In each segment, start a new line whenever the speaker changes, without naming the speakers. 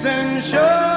dissension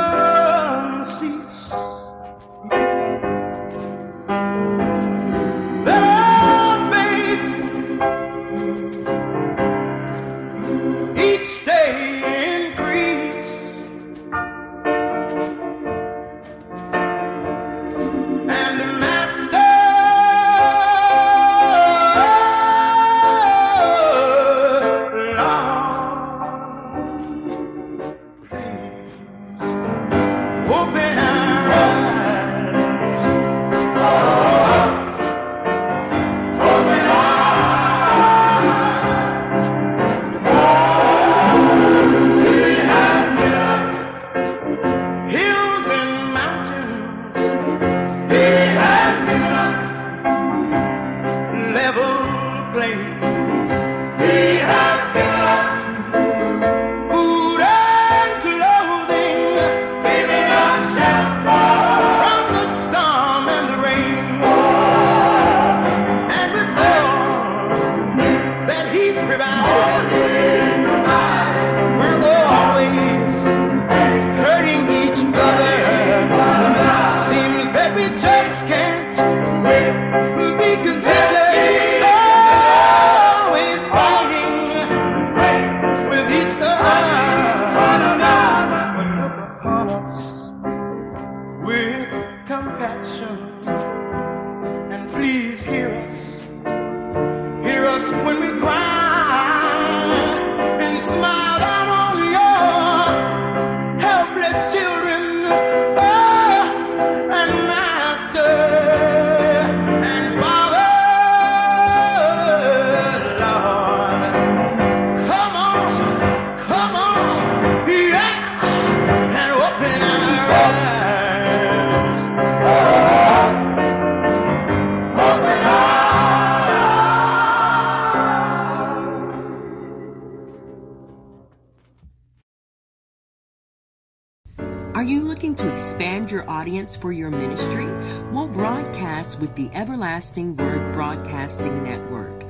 with
the Everlasting Word Broadcasting Network.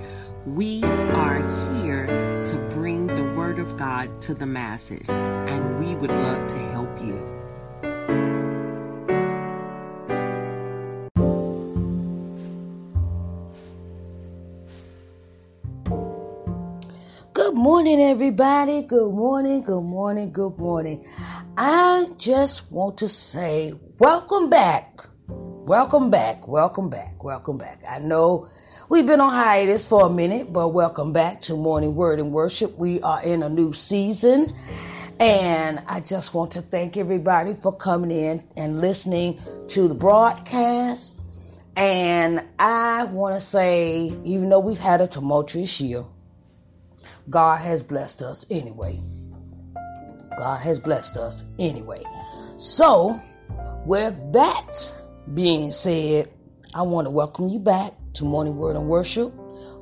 We are here to bring the Word of God to the masses, and we would love to help you.
Good morning, everybody. Good morning, good morning, good morning. I just want to say welcome back. Welcome back, welcome back, welcome back. I know we've been on hiatus for a minute, but welcome back to Morning Word and Worship. We are in a new season. And I just want to thank everybody for coming in and listening to the broadcast. And I want to say, even though we've had a tumultuous year, God has blessed us anyway. God has blessed us anyway. So, with that being said, I want to welcome you back to Morning Word and Worship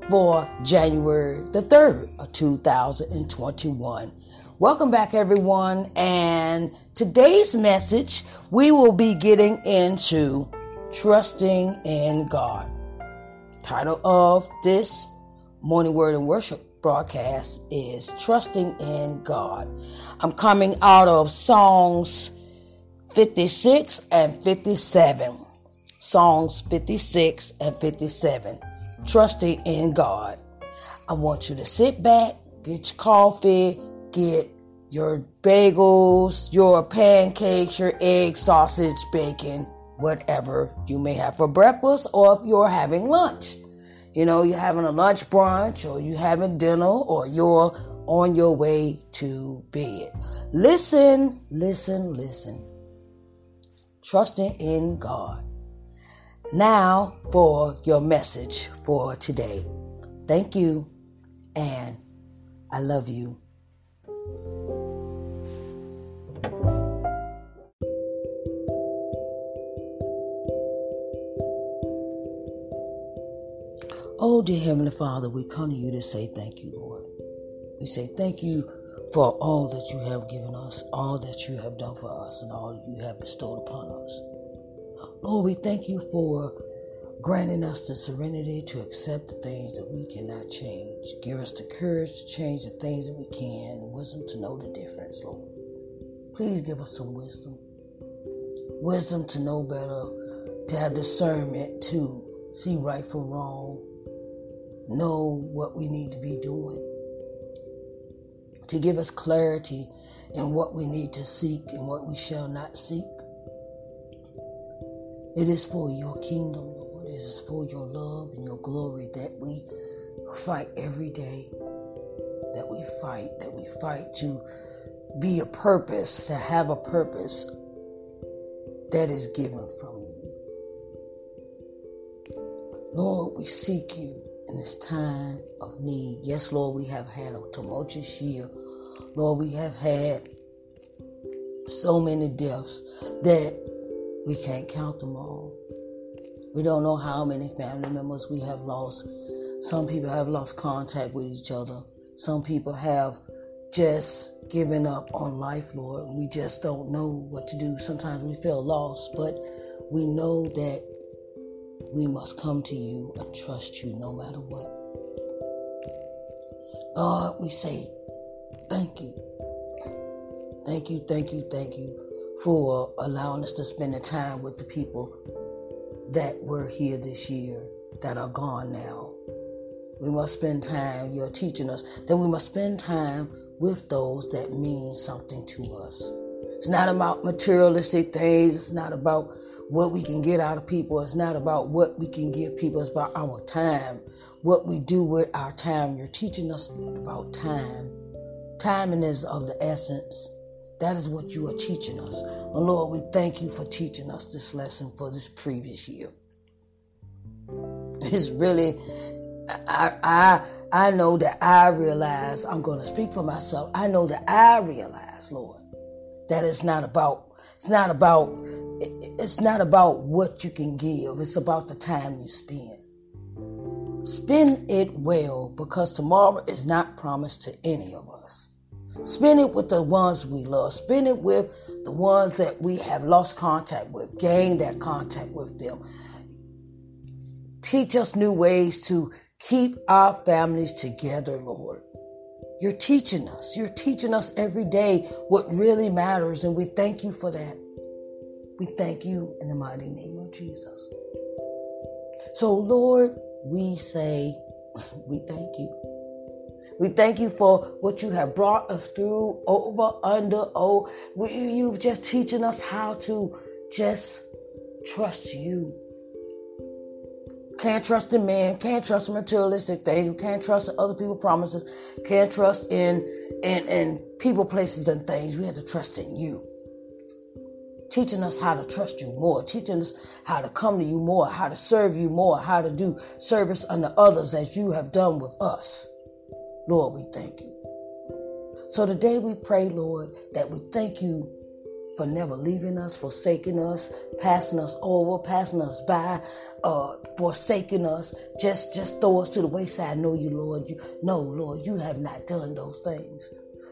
for January the 3rd of 2021. Welcome back, everyone. And today's message, we will be getting into trusting in God. Title of this Morning Word and Worship broadcast is Trusting in God. I'm coming out of Psalms 56 and 57. Psalms 56 and 57. Trusting in God. I want you to sit back, get your coffee, get your bagels, your pancakes, your egg, sausage, bacon, whatever you may have for breakfast or if you're having lunch. you know, you're having a lunch brunch or you're having dinner or you're on your way to bed. Listen, listen, listen. Trusting in God. Now for your message for today. Thank you and I love you. Oh, dear Heavenly Father, we come to you to say thank you, Lord. We say thank you for all that you have given us, all that you have done for us, and all you have bestowed upon us. Lord, we thank you for granting us the serenity to accept the things that we cannot change. Give us the courage to change the things that we can, and wisdom to know the difference, Lord. Please give us some wisdom. Wisdom to know better, to have discernment, to see right from wrong, know what we need to be doing, to give us clarity in what we need to seek and what we shall not seek. It is for your kingdom, Lord. It is for your love and your glory that we fight every day. That we fight, that we fight to be a purpose, to have a purpose that is given from you. Lord, we seek you in this time of need. Yes, Lord, we have had a tumultuous year. Lord, we have had so many deaths that we can't count them all. We don't know how many family members we have lost. Some people have lost contact with each other. Some people have just given up on life, Lord. We just don't know what to do. Sometimes we feel lost, but we know that we must come to you and trust you no matter what. God, we say thank you. Thank you, thank you, thank you for allowing us to spend the time with the people that were here this year that are gone now. We must spend time, you're teaching us that we must spend time with those that mean something to us. It's not about materialistic things, it's not about what we can get out of people. It's not about what we can give people. It's about our time, what we do with our time. You're teaching us about time. Timing is of the essence. That is what you are teaching us. And Lord, we thank you for teaching us this lesson for this previous year. It's really, I, I, I know that I realize, I'm going to speak for myself. I know that I realize, Lord, that it's not about, it's not about it's not about what you can give, it's about the time you spend. Spend it well because tomorrow is not promised to any of us. Spend it with the ones we love. Spend it with the ones that we have lost contact with. Gain that contact with them. Teach us new ways to keep our families together, Lord. You're teaching us. You're teaching us every day what really matters, and we thank you for that. We thank you in the mighty name of Jesus. So, Lord, we say, we thank you. We thank you for what you have brought us through, over, under, oh, you've just teaching us how to just trust you. Can't trust in man, can't trust in materialistic things, can't trust in other people's promises, can't trust in in in people, places, and things. We have to trust in you teaching us how to trust you more, teaching us how to come to you more, how to serve you more, how to do service unto others as you have done with us. Lord, we thank you. So today we pray, Lord, that we thank you for never leaving us, forsaking us, passing us over, passing us by, uh, forsaking us. Just, just throw us to the wayside. No, you, Lord. You, no, Lord, you have not done those things.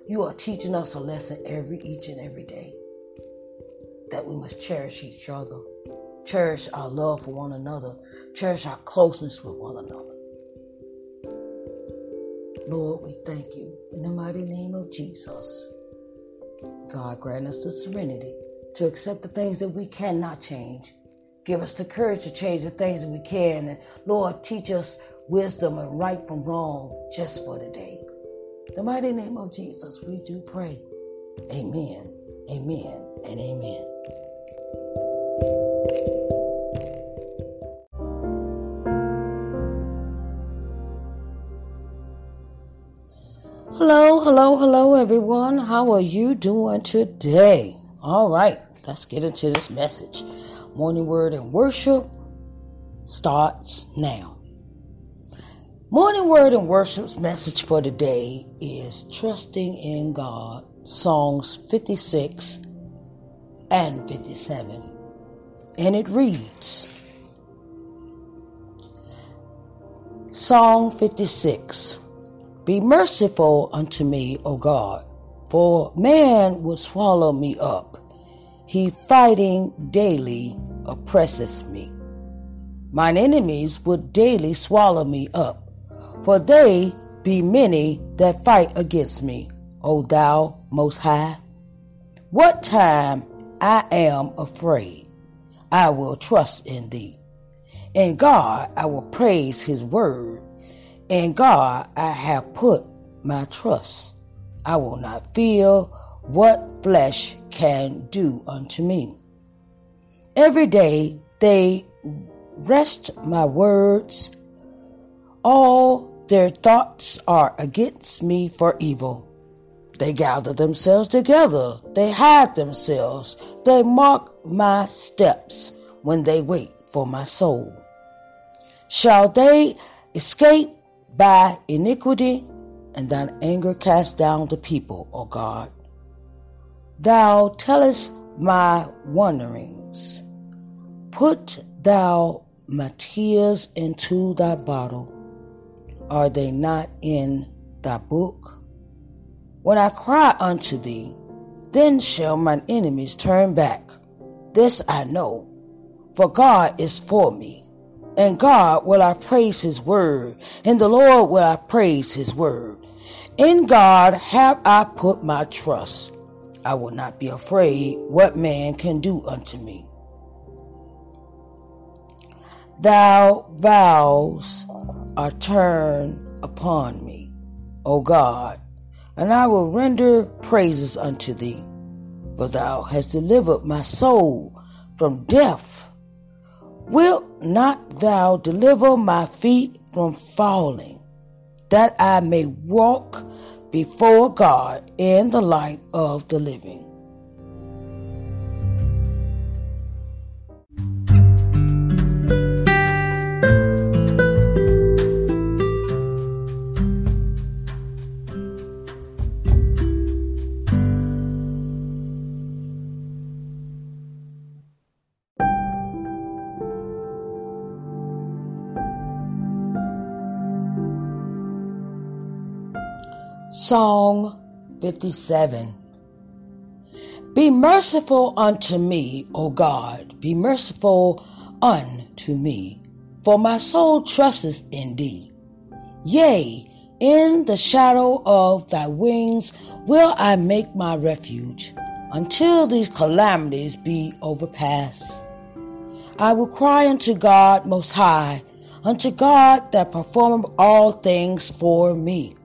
You are teaching us a lesson every, each and every day that we must cherish each other, cherish our love for one another, cherish our closeness with one another. Lord, we thank you in the mighty name of Jesus. God, grant us the serenity to accept the things that we cannot change. Give us the courage to change the things that we can. And Lord, teach us wisdom and right from wrong just for today. In the mighty name of Jesus, we do pray. Amen, amen, and amen. Hello, hello, hello, everyone. How are you doing today? All right, let's get into this message. Morning Word and Worship starts now. Morning Word and Worship's message for today is Trusting in God, Psalms 56 and 57. And it reads Psalm 56 Be merciful unto me, O God, for man would swallow me up. He fighting daily oppresseth me. Mine enemies would daily swallow me up, for they be many that fight against me, O thou most high. What time I am afraid, I will trust in thee. In God I will praise his word. In God I have put my trust. I will not fear what flesh can do unto me. Every day they wrest my words. All their thoughts are against me for evil. They gather themselves together. They hide themselves. They mark my steps when they wait for my soul. Shall they escape by iniquity and thine anger cast down the people, O God? Thou tellest my wanderings. Put thou my tears into thy bottle. Are they not in thy book? When I cry unto thee, then shall mine enemies turn back. This I know, for God is for me. And God will I praise his word, and the Lord will I praise his word. In God have I put my trust. I will not be afraid what man can do unto me. Thou vows are turned upon me, O God, and I will render praises unto thee. For thou hast delivered my soul from death. Wilt not thou deliver my feet from falling, that I may walk before God in the light of the living? Psalm 57 Be merciful unto me, O God, be merciful unto me, for my soul trusteth in thee. Yea, in the shadow of thy wings will I make my refuge, until these calamities be overpassed. I will cry unto God most high, unto God that performeth all things for me.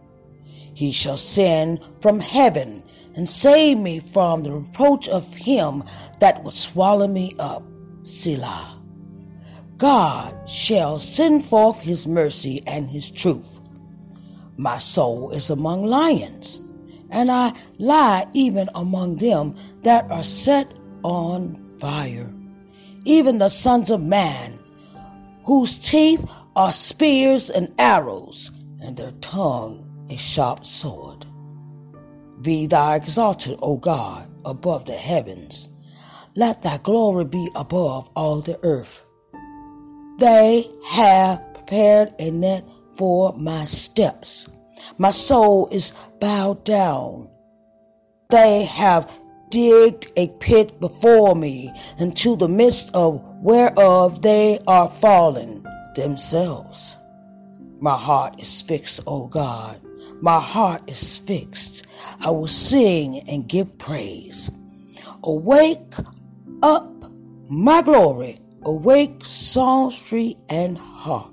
He shall send from heaven and save me from the reproach of him that would swallow me up. Selah. God shall send forth his mercy and his truth. My soul is among lions, and I lie even among them that are set on fire, even the sons of man, whose teeth are spears and arrows, and their tongue a sharp sword. Be thou exalted, O God, above the heavens. Let thy glory be above all the earth. They have prepared a net for my steps. My soul is bowed down. They have digged a pit before me into the midst of whereof they are fallen themselves. My heart is fixed, O God. My heart is fixed. I will sing and give praise. Awake up, my glory. Awake, psaltery and Harp.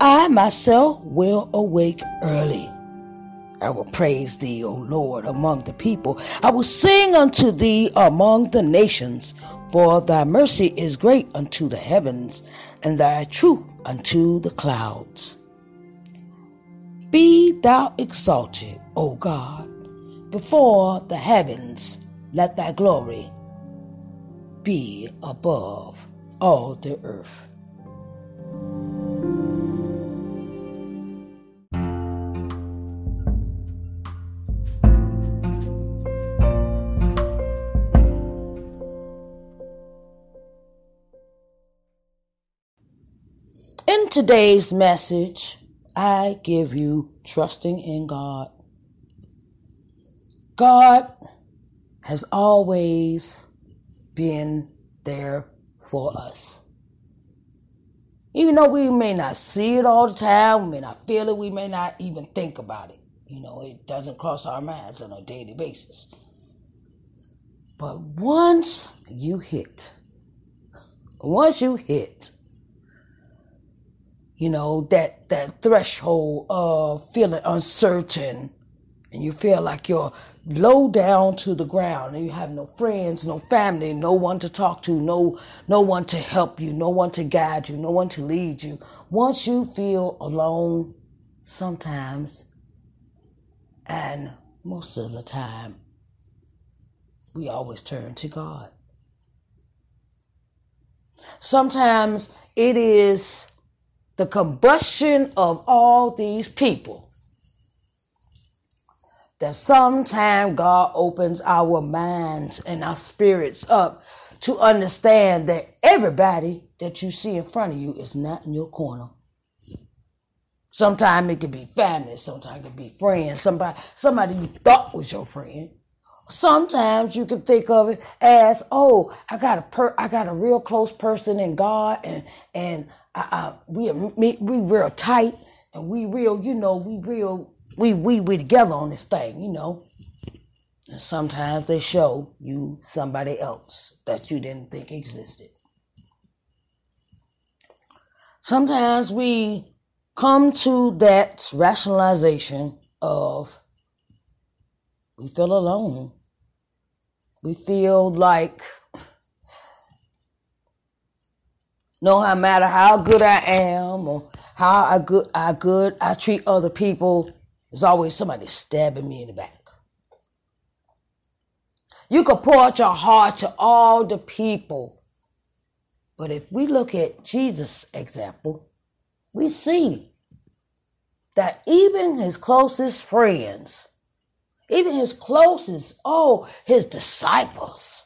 I myself will awake early. I will praise thee, O Lord, among the people. I will sing unto thee among the nations. For thy mercy is great unto the heavens, and thy truth unto the clouds. Be thou exalted, O God, before the heavens. Let thy glory be above all the earth. In today's message, I give you trusting in God. God has always been there for us. Even though we may not see it all the time, we may not feel it, we may not even think about it. You know, it doesn't cross our minds on a daily basis. But once you hit, once you hit, you know, that, that threshold of feeling uncertain and you feel like you're low down to the ground and you have no friends, no family, no one to talk to, no, no one to help you, no one to guide you, no one to lead you. Once you feel alone, sometimes, and most of the time, we always turn to God. Sometimes it is the combustion of all these people that sometime God opens our minds and our spirits up to understand that everybody that you see in front of you is not in your corner. Sometimes it could be family, sometimes it could be friends, somebody somebody you thought was your friend. Sometimes you can think of it as, oh, I got a per, I got a real close person in God, and and I, I, we we real tight, and we real, you know, we real, we we we together on this thing, you know. And sometimes they show you somebody else that you didn't think existed. Sometimes we come to that rationalization of we feel alone. We feel like no matter how good I am or how I good I good I treat other people, there's always somebody stabbing me in the back. You can pour out your heart to all the people. But if we look at Jesus' example, we see that even his closest friends, even his closest, oh, his disciples.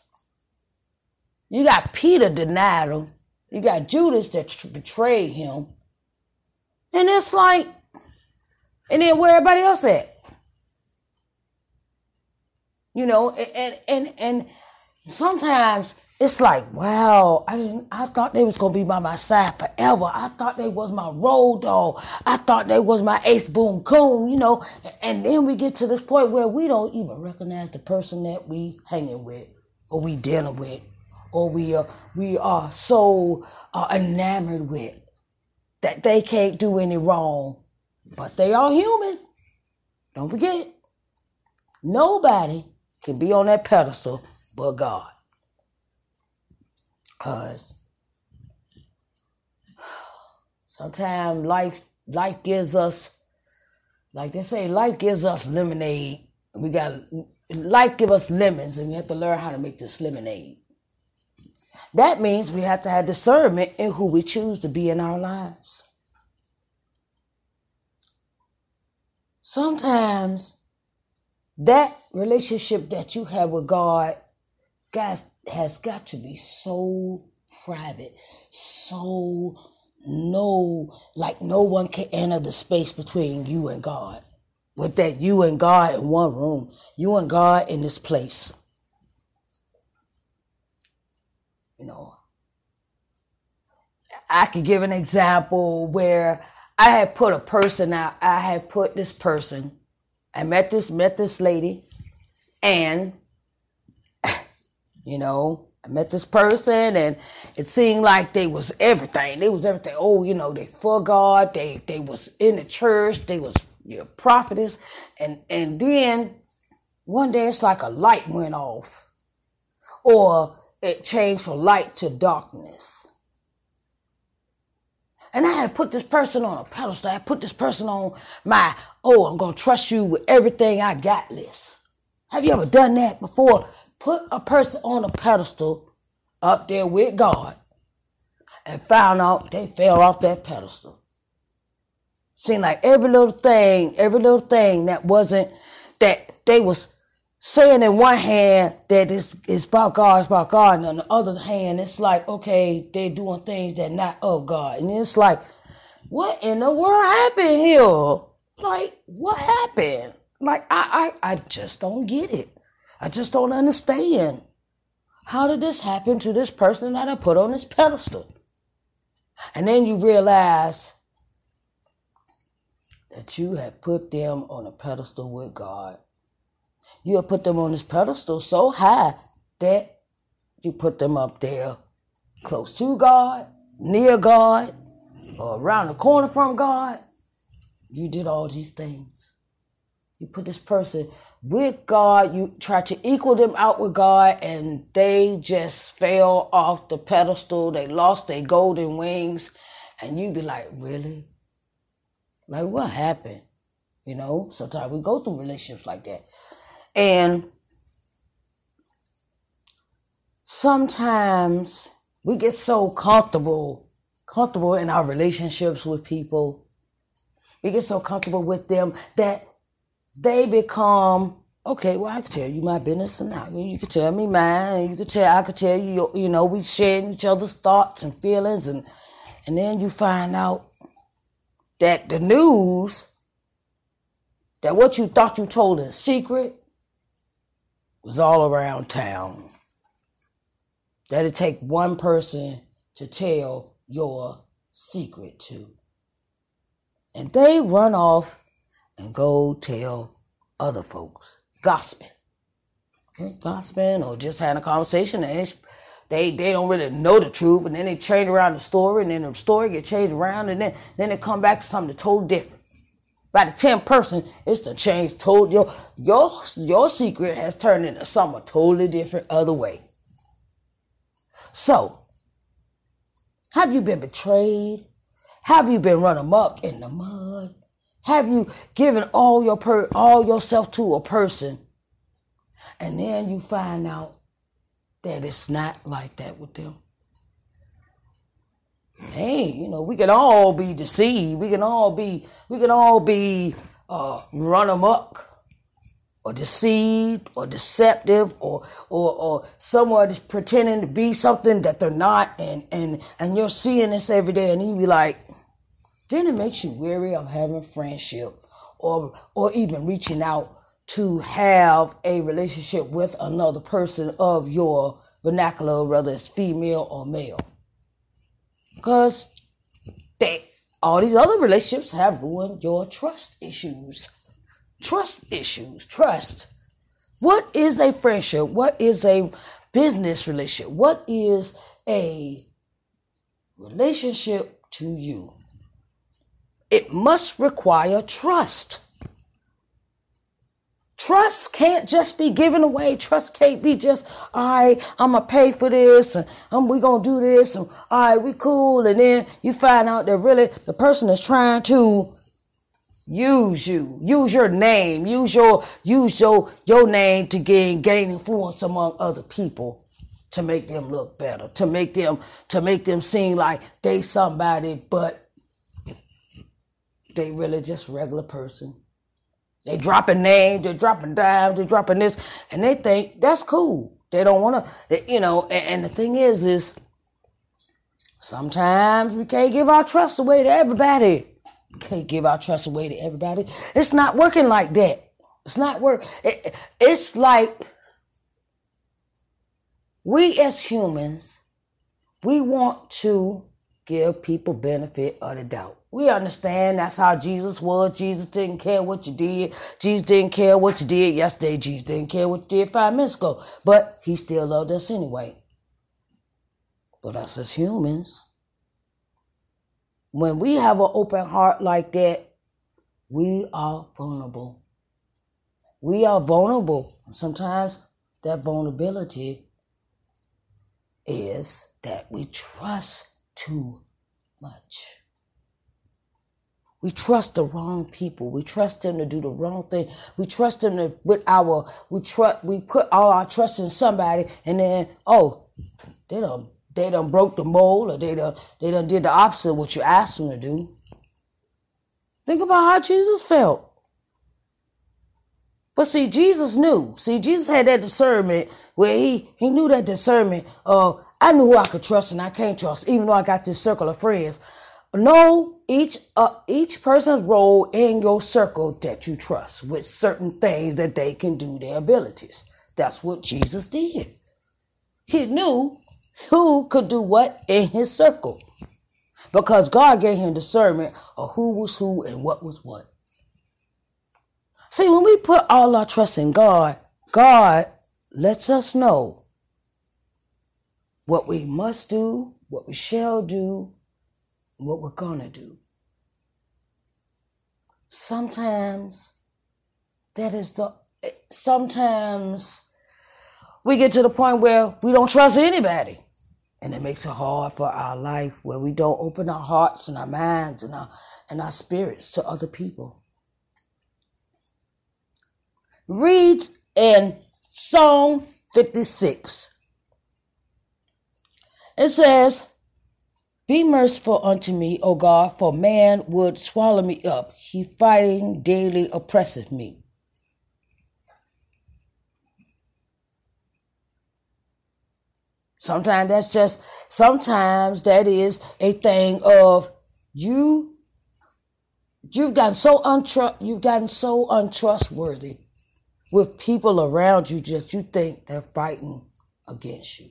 You got Peter denied him. You got Judas that betrayed him. And it's like, and then where everybody else at? You know, and and and sometimes it's like, wow, I didn't I thought they was gonna be by my side forever. I thought they was my road dog. I thought they was my ace boom coon, you know. And then we get to this point where we don't even recognize the person that we hanging with or we dealing with or we are we are so uh, enamored with that they can't do any wrong. But they are human. Don't forget. Nobody can be on that pedestal but God. Cause sometimes life life gives us like they say, life gives us lemonade. We got life give us lemons and we have to learn how to make this lemonade. That means we have to have discernment in who we choose to be in our lives. Sometimes that relationship that you have with God, guys, has got to be so private, so no, like no one can enter the space between you and God. With that, you and God in one room, you and God in this place. You know, I could give an example where I had put a person out. I had put this person. I met this met this lady, and you know, I met this person, and it seemed like they was everything. They was everything. Oh, you know, they for God. They they was in the church. They was you know, prophetess, and and then one day it's like a light went off, or it changed from light to darkness. And I had put this person on a pedestal. I put this person on my, oh, I'm going to trust you with everything I got list. Have you ever done that before? Put a person on a pedestal up there with God and found out they fell off that pedestal. Seemed like every little thing, every little thing that wasn't, that they was saying in one hand that it's, it's about God, it's about God, and on the other hand, it's like, okay, they're doing things that not of God. And it's like, what in the world happened here? Like, what happened? Like, I, I, I just don't get it. I just don't understand. How did this happen to this person that I put on this pedestal? And then you realize that you have put them on a pedestal with God. You have put them on this pedestal so high that you put them up there close to God, near God, or around the corner from God. You did all these things. You put this person with God, you try to equal them out with God, and they just fell off the pedestal. They lost their golden wings. And you'd be like, really? Like, what happened? You know, sometimes we go through relationships like that. And sometimes we get so comfortable, comfortable in our relationships with people. We get so comfortable with them that they become okay. Well, I can tell you my business, and now you can tell me mine, and you can tell I can tell you. You know, we sharing each other's thoughts and feelings, and and then you find out that the news, that what you thought you told in secret, was all around town. That it take one person to tell your secret to. And they run off and go tell other folks, gossiping. Okay, gossiping or just having a conversation and they they don't really know the truth and then they change around the story and then the story get changed around and then then they come back to something totally different. By the tenth person, it's the change told your your your secret has turned into something totally different other way. So, have you been betrayed? Have you been run amok in the mud? Have you given all your per all yourself to a person, and then you find out that it's not like that with them? Hey, you know, we can all be deceived. We can all be, we can all be uh, run amok, or deceived, or deceptive, or or or someone is pretending to be something that they're not, and and and you're seeing this every day, and you be like, then it makes you weary of having friendship, or or even reaching out to have a relationship with another person of your vernacular, whether it's female or male. Because they all these other relationships have ruined your trust issues. Trust issues. Trust. What is a friendship? What is a business relationship? What is a relationship to you? It must require trust. Trust can't just be given away. Trust can't be just, all right, I'm going to pay for this and um, we going to do this and all right, we cool. And then you find out that really the person is trying to use you, use your name, use your, use your, your name to gain, gain influence among other people to make them look better, to make them, to make them seem like they somebody, but they really just regular person. They dropping names, they're dropping dimes, they're dropping this, and they think that's cool. They don't want to, you know. And, and, the thing is, is sometimes we can't give our trust away to everybody. We can't give our trust away to everybody. It's not working like that. It's not work. It, it's like we as humans, we want to give people benefit of the doubt. We understand that's how Jesus was. Jesus didn't care what you did. Jesus didn't care what you did yesterday. Jesus didn't care what you did five minutes ago. But he still loved us anyway. But us as humans, when we have an open heart like that, we are vulnerable. We are vulnerable. Sometimes that vulnerability is that we trust too much. We trust the wrong people. We trust them to do the wrong thing. We trust them to with our we trust we put all our trust in somebody and then oh they done they done broke the mold or they done they done did the opposite of what you asked them to do. Think about how Jesus felt. But see, Jesus knew. See, Jesus had that discernment where he he knew that discernment of I knew who I could trust and I can't trust, even though I got this circle of friends. Know each uh, each person's role in your circle that you trust with certain things that they can do their abilities. That's what Jesus did. He knew who could do what in his circle because God gave him discernment of who was who and what was what. See, when we put all our trust in God, God lets us know what we must do, what we shall do, what we're going to do. Sometimes that is the, sometimes we get to the point where we don't trust anybody. And it makes it hard for our life where we don't open our hearts and our minds and our, and our spirits to other people. Read in Psalm 56. It says, be merciful unto me, O God, for man would swallow me up. He fighting daily oppresseth me. Sometimes that's just, sometimes that is a thing of you, you've gotten so untrust, you've gotten so untrustworthy with people around you just you think they're fighting against you.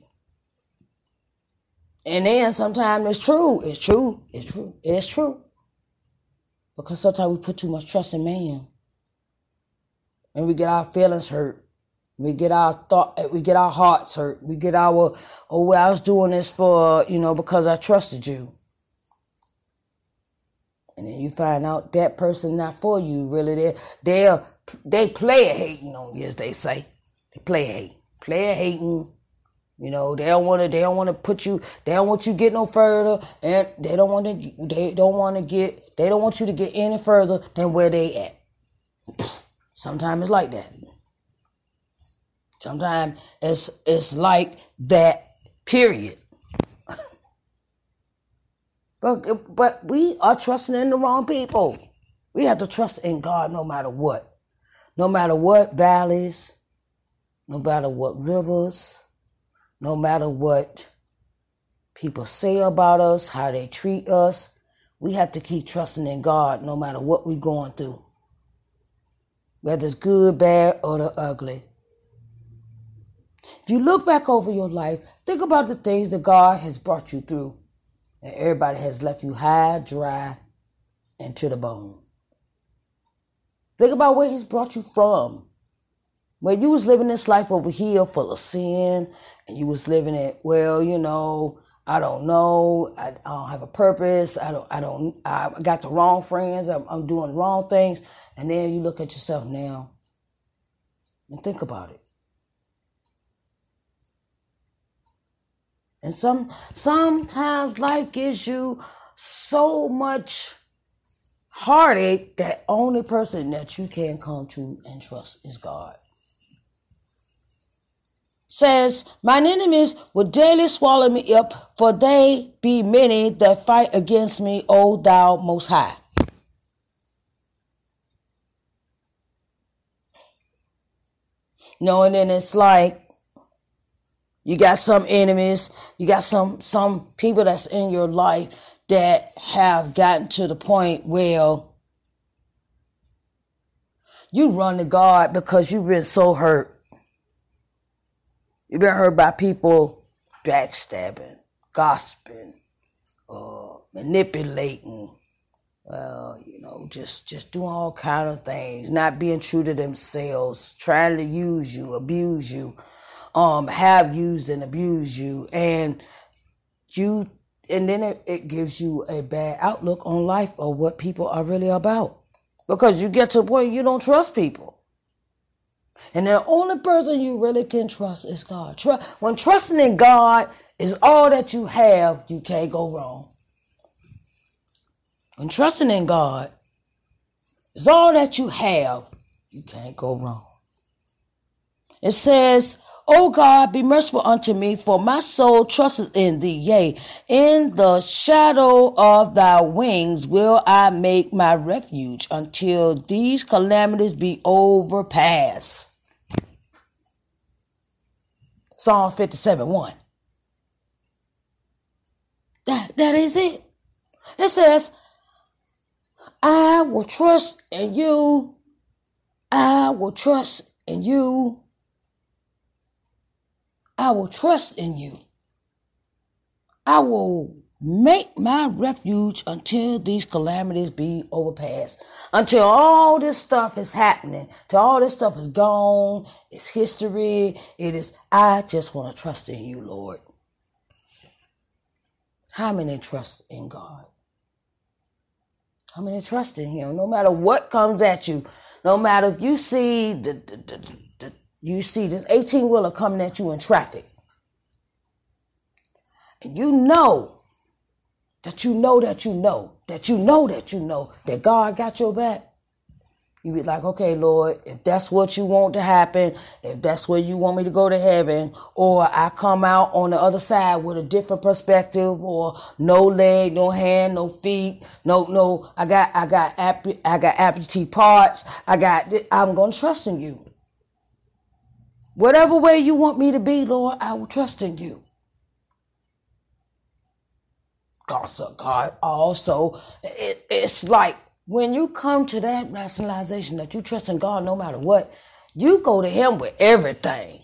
And then sometimes it's true. It's true. It's true. It's true. Because sometimes we put too much trust in man. And we get our feelings hurt. We get our thought we get our hearts hurt. We get our oh well, I was doing this for, you know, because I trusted you. And then you find out that person not for you, really. They they they play hating on you, as they say. They play hate. Play hating you know, they don't want to. They don't want to put you. They don't want you get no further, and they don't want to. They don't want to get. They don't want you to get any further than where they at. Sometimes it's like that. Sometimes it's it's like that. Period. but but we are trusting in the wrong people. We have to trust in God no matter what, no matter what valleys, no matter what rivers no matter what people say about us, how they treat us, we have to keep trusting in God no matter what we're going through. Whether it's good, bad, or the ugly. If you look back over your life, think about the things that God has brought you through. And everybody has left you high, dry, and to the bone. Think about where He's brought you from. Where you was living this life over here full of sin and you was living it well you know i don't know i, I don't have a purpose i don't i don't i got the wrong friends I'm, I'm doing wrong things and then you look at yourself now and think about it. And some sometimes life gives you so much heartache that only person that you can come to and trust is god says, Mine enemies will daily swallow me up, for they be many that fight against me, O thou most high. You know, and then it's like you got some enemies, you got some some people that's in your life that have gotten to the point where you run to God because you've been so hurt You've been hurt by people backstabbing, gossiping, uh, manipulating, uh, you know, just just doing all kind of things, not being true to themselves, trying to use you, abuse you, um, have used and abused you, and you, and then it, it gives you a bad outlook on life or what people are really about, because you get to a point you don't trust people. And the only person you really can trust is God. When trusting in God is all that you have, you can't go wrong. When trusting in God is all that you have. You can't go wrong. It says, O God, be merciful unto me, for my soul trusteth in thee. Yea, in the shadow of thy wings will I make my refuge until these calamities be overpassed. Psalm 57 1. That, that is it. It says, I will trust in you. I will trust in you. I will trust in you. I will make my refuge until these calamities be overpassed. Until all this stuff is happening. Till all this stuff is gone. It's history. It is, I just want to trust in you, Lord. How many trust in God? How many trust in Him? No matter what comes at you, no matter if you see the, the, the, the you see this 18 wheeler coming at you in traffic, and you know that you know that you know that you know that you know that God got your back. You be like, okay, Lord, if that's what you want to happen, if that's where you want me to go to heaven, or I come out on the other side with a different perspective, or no leg, no hand, no feet, no, no, I got, I got, I got amputee parts. I got, I'm to trust in you. Whatever way you want me to be, Lord, I will trust in you. Also, God, also, it, it's like when you come to that rationalization that you trust in God no matter what, you go to Him with everything.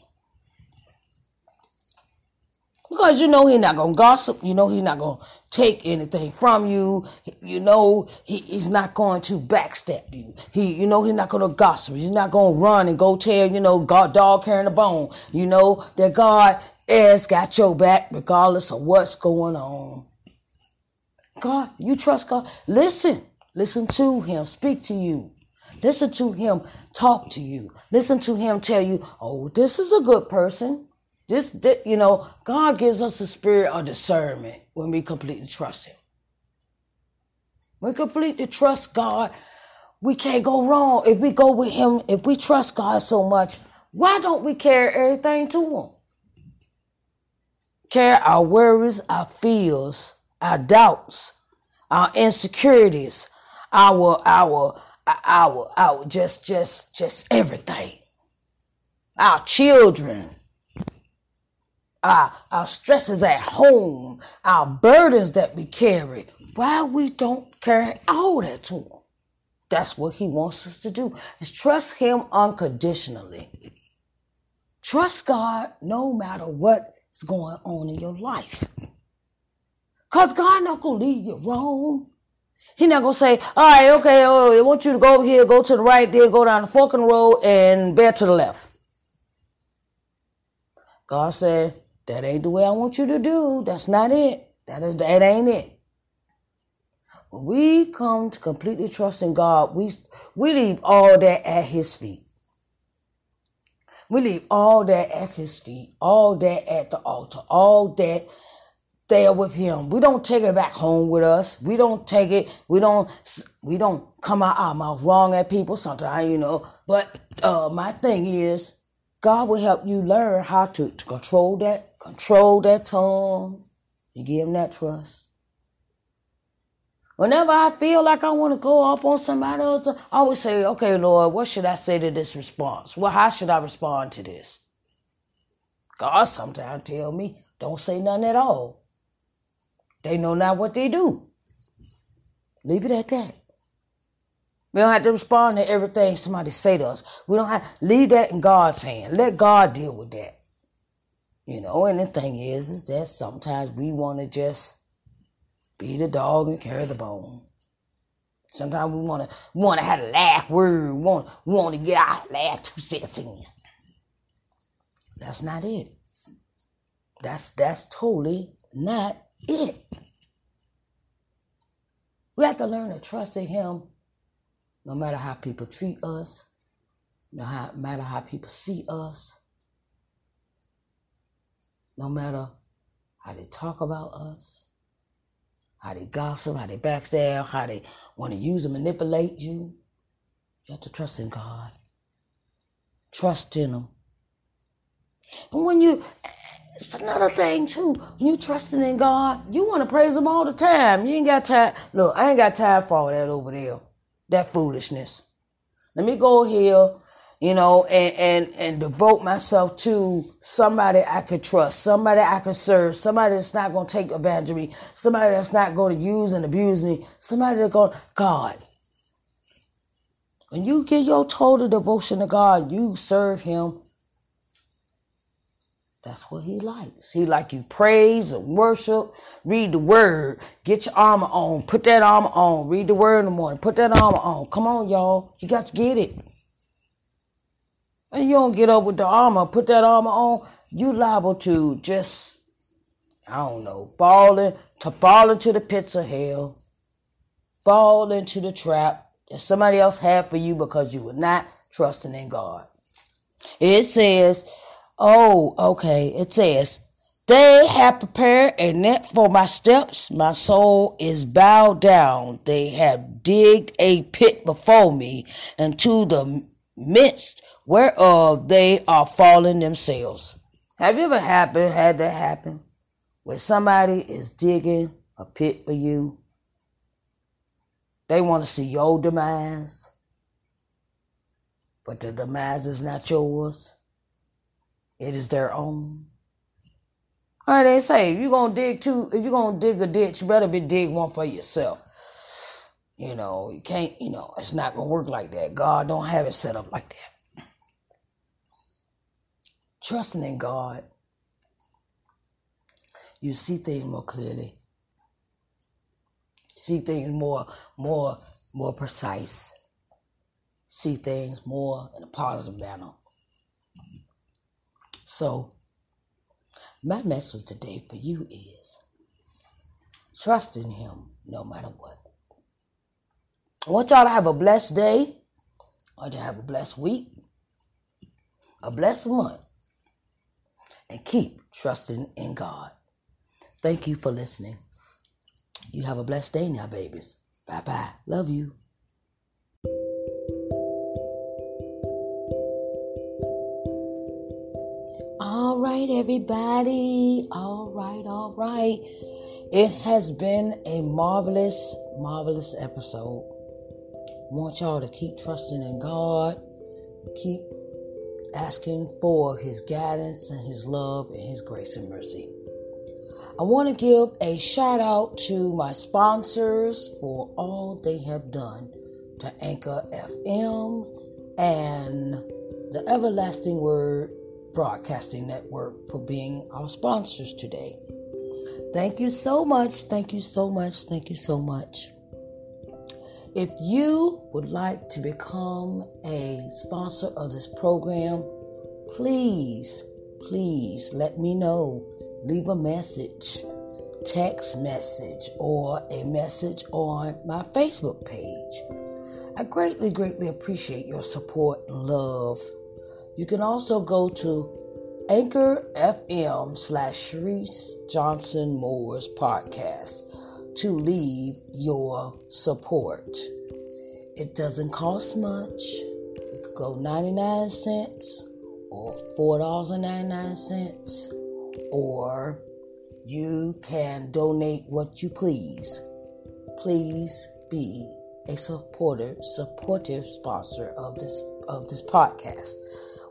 Because you know He's not to gossip. You know He's not to take anything from you. You know he, He's not going to backstab you. He, you know He's not to gossip. He's not to run and go tell, you know, God, dog carrying a bone. You know that God has got your back regardless of what's going on. God, you trust God. Listen. Listen to him speak to you. Listen to him talk to you. Listen to him tell you, oh, this is a good person. This, this, you know, God gives us a spirit of discernment when we completely trust him. When we completely trust God, we can't go wrong. If we go with him, if we trust God so much, why don't we carry everything to him? Carry our worries, our fears, our doubts, our insecurities, our our our our just just just everything. Our children, our our stresses at home, our burdens that we carry. Why we don't carry all that to him? That's what he wants us to do. Is trust him unconditionally. Trust God no matter what is going on in your life. Cause God not gonna leave you wrong. He not gonna say, all right, okay, oh, I want you to go over here, go to the right, then go down the fucking road and bear to the left. God said, that ain't the way I want you to do. That's not it. That is that ain't it. When we come to completely trust in God, we we leave all that at His feet. We leave all that at His feet, all that at the altar, all that there with him. We don't take it back home with us. We don't take it. We don't. We don't come out our mouth wrong at people sometimes, you know. But uh, my thing is, God will help you learn how to, to control that, control that tongue, and give him that trust. Whenever I feel like I want to go off on somebody else, I always say, "Okay, Lord, what should I say to this response? Well, how should I respond to this?" God sometimes tell me, "Don't say nothing at all." They know not what they do. Leave it at that. We don't have to respond to everything somebody say to us. We don't have leave that in God's hand. Let God deal with that. You know, and the thing is, is that sometimes we want to just be the dog and carry the bone. Sometimes we want to want to have a last word. We want want to get our last two cents in. That's not it. That's that's totally not it. We have to learn to trust in Him no matter how people treat us, no matter how people see us, no matter how they talk about us, how they gossip, how they backstab, how they want to use and manipulate you. You have to trust in God. Trust in Him. And when you, it's another thing too. You trusting in God, you want to praise Him all the time. You ain't got time. Look, I ain't got time for all that over there. That foolishness. Let me go here, you know, and, and, and devote myself to somebody I could trust, somebody I could serve, somebody that's not to take advantage of me, somebody that's not to use and abuse me, somebody that's to. God. When you give your total devotion to God, you serve Him. That's what He likes. He like you praise and worship, read the Word, get your armor on, put that armor on, read the Word in the morning, put that armor on. Come on, y'all, you got to get it. And you don't get up with the armor, put that armor on, you liable to just, I don't know, fall in, to fall into the pits of hell, fall into the trap that somebody else had for you because you were not trusting in God. It says, oh, okay, it says, they have prepared a net for my steps. My soul is bowed down. They have digged a pit before me, into the midst whereof they are falling themselves. Have you ever happened, had that happen? Where somebody is digging a pit for you they want to see your demise, but the demise is not yours. It is their own. All right, they say if you're gonna dig two, if you're gonna dig a ditch, you better be dig one for yourself. You know, you can't. You know, it's not gonna work like that. God don't have it set up like that. Trusting in God, you see things more clearly see things more more more precise see things more in a positive manner so my message today for you is trust in him no matter what i want y'all to have a blessed day or to have a blessed week a blessed month and keep trusting in god thank you for listening you have a blessed day now, babies. Bye bye. Love you. Right, everybody. All right, all right. It has been a marvelous, marvelous episode. I want y'all to keep trusting in God, keep asking for His guidance and His love and His grace and mercy. I want to give a shout out to my sponsors for all they have done to Anchor FM and the Everlasting Word Broadcasting Network for being our sponsors today. Thank you so much. Thank you so much. Thank you so much. If you would like to become a sponsor of this program, please, please let me know leave a message, text message, or a message on my Facebook page. I greatly, greatly appreciate your support and love. You can also go to Anchor FM slash Sharice Johnson Moore's podcast to leave your support. It doesn't cost much. It could go 99 cents or $4.99 or you can donate what you please. Please be a supporter, supportive sponsor of this of this podcast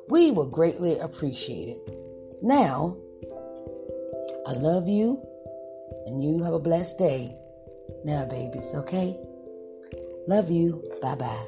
we will greatly appreciate it. Now, I love you and you have a blessed day. Now, babies, okay? Love you. Bye bye.